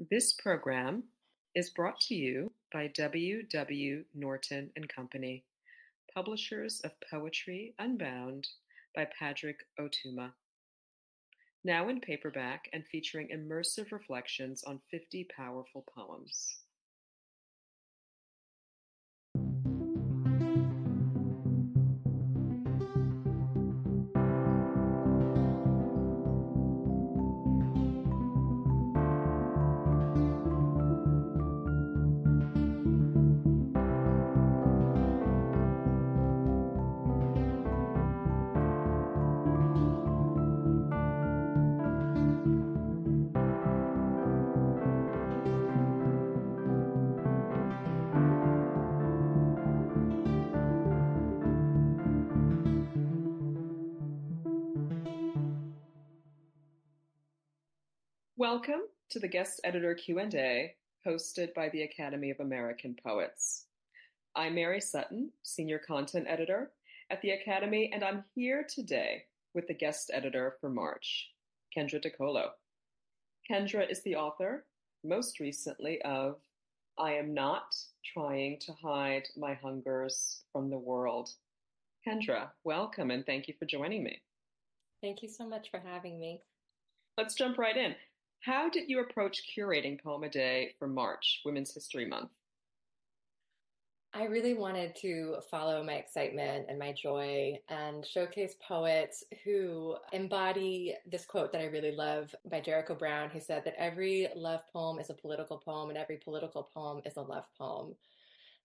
This program is brought to you by W. W. Norton and Company, publishers of Poetry Unbound by Padraig Ó Tuama. Now in paperback and featuring immersive reflections on 50 powerful poems. Welcome to the guest editor Q&A hosted by the Academy of American Poets. I'm Mary Sutton, senior content editor at the Academy, and I'm here today with the guest editor for March, Kendra DeColo. Kendra is the author, most recently, of I Am Not Trying to Hide My Hungers from the World. Kendra, welcome and thank you for joining me. Thank you so much for having me. Let's jump right in. How did you approach curating Poem a Day for March, Women's History Month? I really wanted to follow my excitement and my joy and showcase poets who embody this quote that I really love by Jericho Brown, who said that every love poem is a political poem and every political poem is a love poem.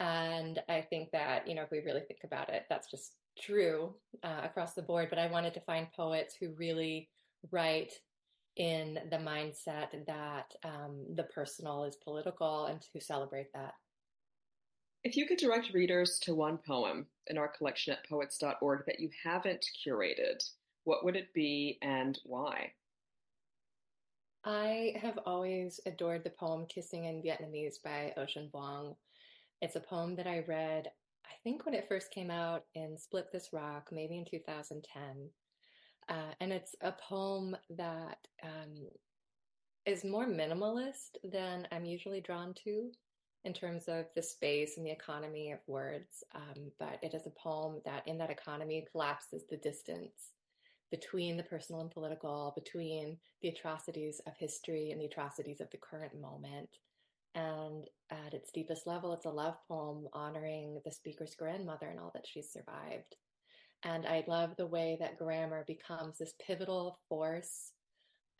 And I think that, you know, if we really think about it, that's just true uh, across the board. But I wanted to find poets who really write in the mindset that um, the personal is political and to celebrate that. If you could direct readers to one poem in our collection at poets.org that you haven't curated, what would it be and why? I have always adored the poem Kissing in Vietnamese by Ocean Vuong. It's a poem that I read, I think, when it first came out in Split This Rock, maybe in 2010. Uh, and it's a poem that um, is more minimalist than I'm usually drawn to in terms of the space and the economy of words. Um, but it is a poem that, in that economy, collapses the distance between the personal and political, between the atrocities of history and the atrocities of the current moment. And at its deepest level, it's a love poem honoring the speaker's grandmother and all that she's survived. And I love the way that grammar becomes this pivotal force,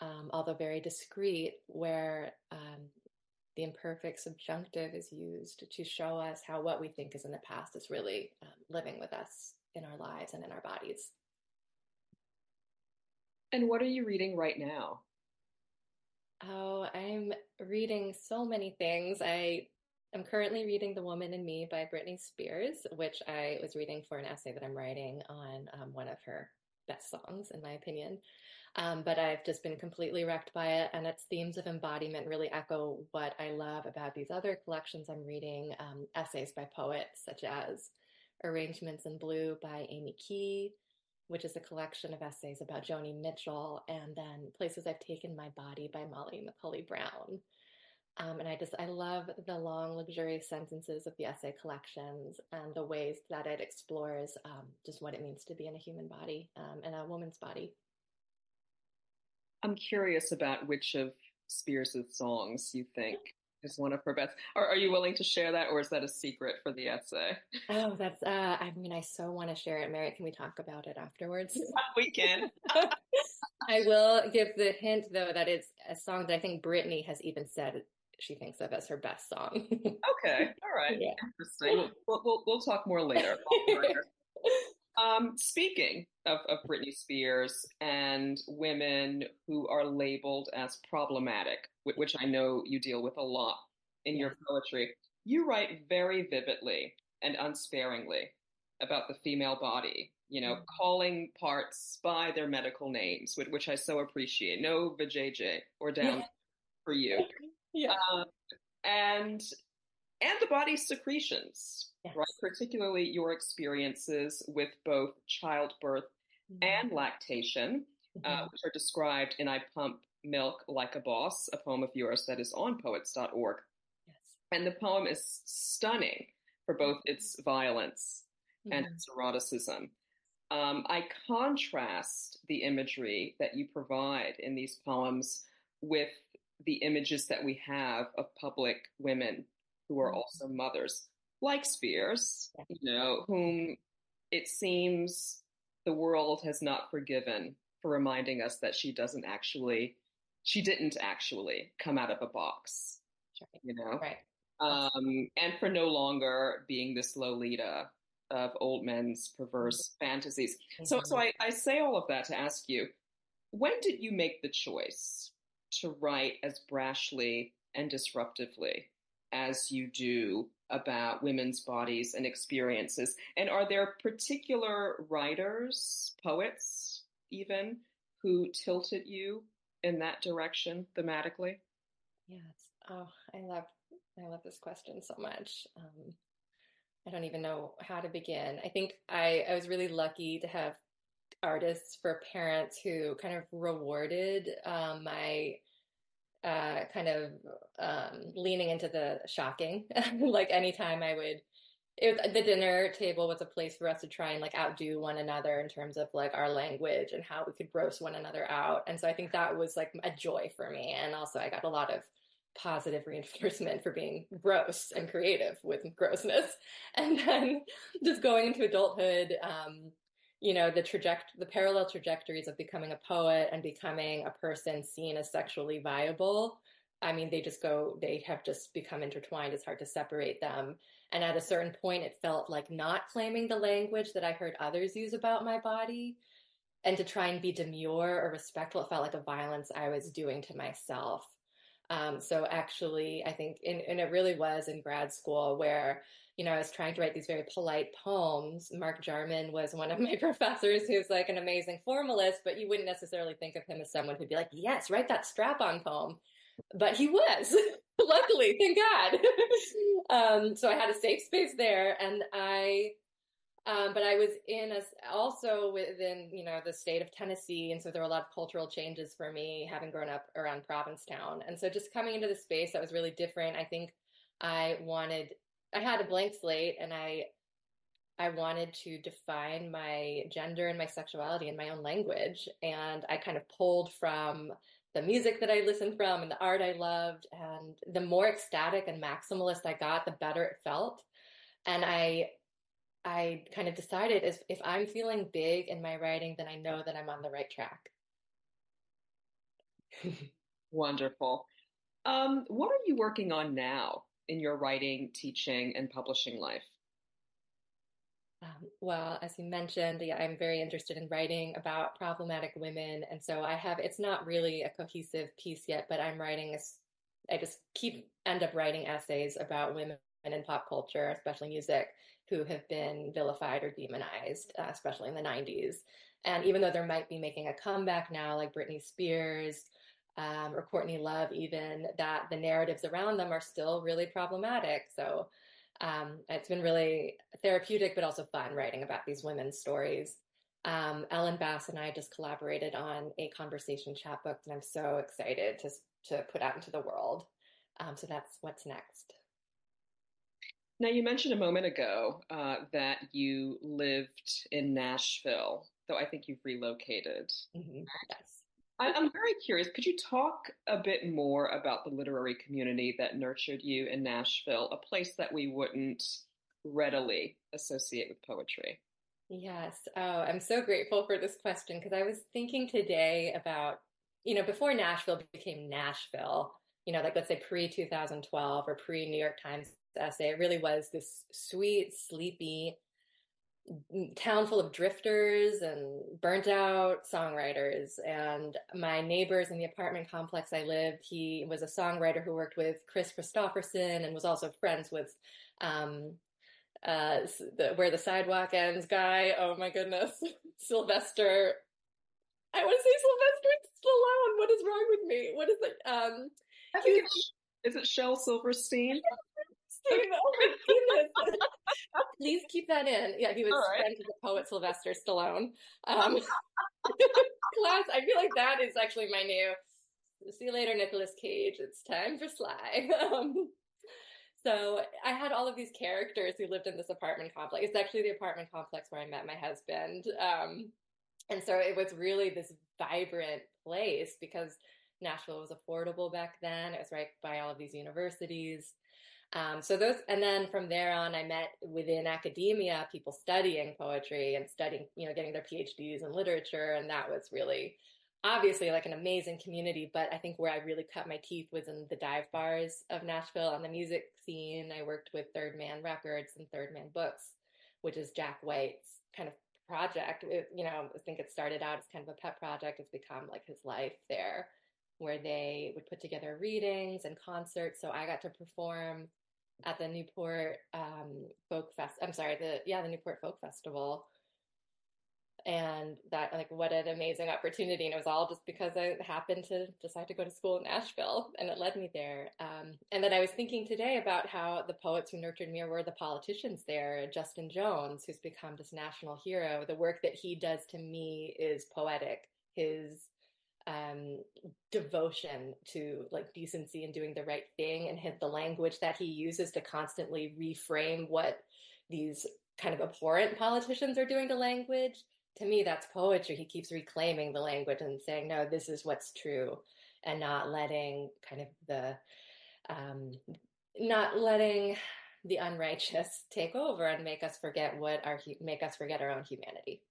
um, although very discreet, where um, the imperfect subjunctive is used to show us how what we think is in the past is really um, living with us in our lives and in our bodies. And what are you reading right now? Oh, I'm reading so many things. I I'm currently reading The Woman in Me by Britney Spears, which I was reading for an essay that I'm writing on um, one of her best songs, in my opinion. Um, but I've just been completely wrecked by it, and its themes of embodiment really echo what I love about these other collections I'm reading um, essays by poets such as Arrangements in Blue by Amy Key, which is a collection of essays about Joni Mitchell, and then Places I've Taken My Body by Molly McCully Brown. Um, and I just, I love the long, luxurious sentences of the essay collections and the ways that it explores um, just what it means to be in a human body um, and a woman's body. I'm curious about which of Spears' songs you think is one of her best. Are, are you willing to share that, or is that a secret for the essay? Oh, that's. Uh, I mean, I so want to share it, Mary. Can we talk about it afterwards? we can. I will give the hint, though, that it's a song that I think Britney has even said she thinks of as her best song. okay, all right, yeah. interesting. We'll, we'll, we'll talk more later. um, speaking of, of Britney Spears and women who are labeled as problematic, which I know you deal with a lot in your poetry, you write very vividly and unsparingly about the female body, you know, mm-hmm. calling parts by their medical names, which I so appreciate. No vajayjay or down for you yeah. Um, and and the body's secretions, yes. right? Particularly your experiences with both childbirth mm-hmm. and lactation, uh, mm-hmm. uh, which are described in I Pump Milk Like a Boss, a poem of yours that is on poets.org. Yes. And the poem is stunning for both its violence mm-hmm. and its eroticism. Um, I contrast the imagery that you provide in these poems with the images that we have of public women who are mm-hmm. also mothers, like Spears, you know, whom it seems the world has not forgiven for reminding us that she doesn't actually, she didn't actually come out of a box, you know? Right. Um, and for no longer being this Lolita of old men's perverse mm-hmm. fantasies. Mm-hmm. So, so I, I say all of that to ask you, when did you make the choice to write as brashly and disruptively as you do about women's bodies and experiences? And are there particular writers, poets even, who tilted you in that direction thematically? Yes. Oh, I love I love this question so much. Um, I don't even know how to begin. I think I, I was really lucky to have artists for parents who kind of rewarded um, my uh, kind of um, leaning into the shocking. like anytime I would, it, the dinner table was a place for us to try and like outdo one another in terms of like our language and how we could gross one another out. And so I think that was like a joy for me. And also I got a lot of positive reinforcement for being gross and creative with grossness. And then just going into adulthood, um, you know, the traject the parallel trajectories of becoming a poet and becoming a person seen as sexually viable. I mean, they just go, they have just become intertwined. It's hard to separate them. And at a certain point, it felt like not claiming the language that I heard others use about my body and to try and be demure or respectful. It felt like a violence I was doing to myself. Um, so actually, I think, in, and it really was in grad school where, you know, I was trying to write these very polite poems. Mark Jarman was one of my professors who's like an amazing formalist, but you wouldn't necessarily think of him as someone who'd be like, yes, write that strap on poem. But he was, luckily, thank God. um, so I had a safe space there and I um, but I was in a, also within, you know, the state of Tennessee. And so there were a lot of cultural changes for me having grown up around Provincetown. And so just coming into the space that was really different. I think I wanted, I had a blank slate and I, I wanted to define my gender and my sexuality in my own language. And I kind of pulled from the music that I listened from and the art I loved. And the more ecstatic and maximalist I got, the better it felt. And I I kind of decided is if I'm feeling big in my writing, then I know that I'm on the right track. Wonderful. Um, what are you working on now in your writing, teaching, and publishing life? Um, well, as you mentioned, yeah, I'm very interested in writing about problematic women. And so I have, it's not really a cohesive piece yet, but I'm writing, a, I just keep, end up writing essays about women in pop culture, especially music, who have been vilified or demonized, uh, especially in the 90s. And even though there might be making a comeback now, like Britney Spears um, or Courtney Love, even, that the narratives around them are still really problematic. So um, it's been really therapeutic, but also fun writing about these women's stories. Um, Ellen Bass and I just collaborated on a conversation chapbook, and I'm so excited to to put out into the world. Um, so that's what's next. Now, you mentioned a moment ago uh, that you lived in Nashville, though I think you've relocated. Mm-hmm. Yes. I, I'm very curious. Could you talk a bit more about the literary community that nurtured you in Nashville, a place that we wouldn't readily associate with poetry? Yes. Oh, I'm so grateful for this question because I was thinking today about, you know, before Nashville became Nashville, you know, like let's say pre 2012 or pre New York Times essay. It really was this sweet, sleepy town full of drifters and burnt out songwriters. And my neighbors in the apartment complex I lived, he was a songwriter who worked with Kris Kristofferson and was also friends with um, uh, the, where the sidewalk ends guy. Oh my goodness, Sylvester. I want to say Sylvester Stallone. What is wrong with me? What is it? Um, is it Shel Silverstein? oh. Please keep that in. Yeah, he was right. friends with the poet Sylvester Stallone. Um, class, I feel like that is actually my new see you later, Nicolas Cage. It's time for Sly. Um, so I had all of these characters who lived in this apartment complex. It's actually the apartment complex where I met my husband. Um, and so it was really this vibrant place because Nashville was affordable back then. It was right by all of these universities. Um, so those, and then from there on, I met within academia people studying poetry and studying, you know, getting their PhDs in literature, and that was really obviously like an amazing community, but I think where I really cut my teeth was in the dive bars of Nashville on the music scene. I worked with Third Man Records and Third Man Books, which is Jack White's kind of project. It, you know, I think it started out as kind of a pet project. It's become like his life there, where they would put together readings and concerts. So I got to perform at the Newport um, Folk Fest. I'm sorry, the yeah, the Newport Folk Festival and that like what an amazing opportunity and it was all just because i happened to decide to go to school in nashville and it led me there um, and then i was thinking today about how the poets who nurtured me were the politicians there justin jones who's become this national hero the work that he does to me is poetic his um, devotion to like decency and doing the right thing and hit the language that he uses to constantly reframe what these kind of abhorrent politicians are doing to language to me, that's poetry. He keeps reclaiming the language and saying, no, this is what's true, and not letting kind of the, um, not letting the unrighteous take over and make us forget what our, make us forget our own humanity.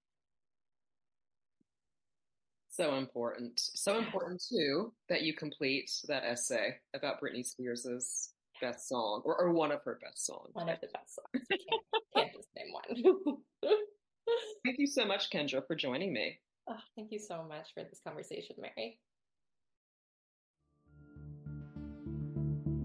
So important. So important too that you complete that essay about Britney Spears's best song or, or one of her best songs. One of the best songs. Can't, can't just name one. Thank you so much, Kendra, for joining me. Oh, thank you so much for this conversation, Mary.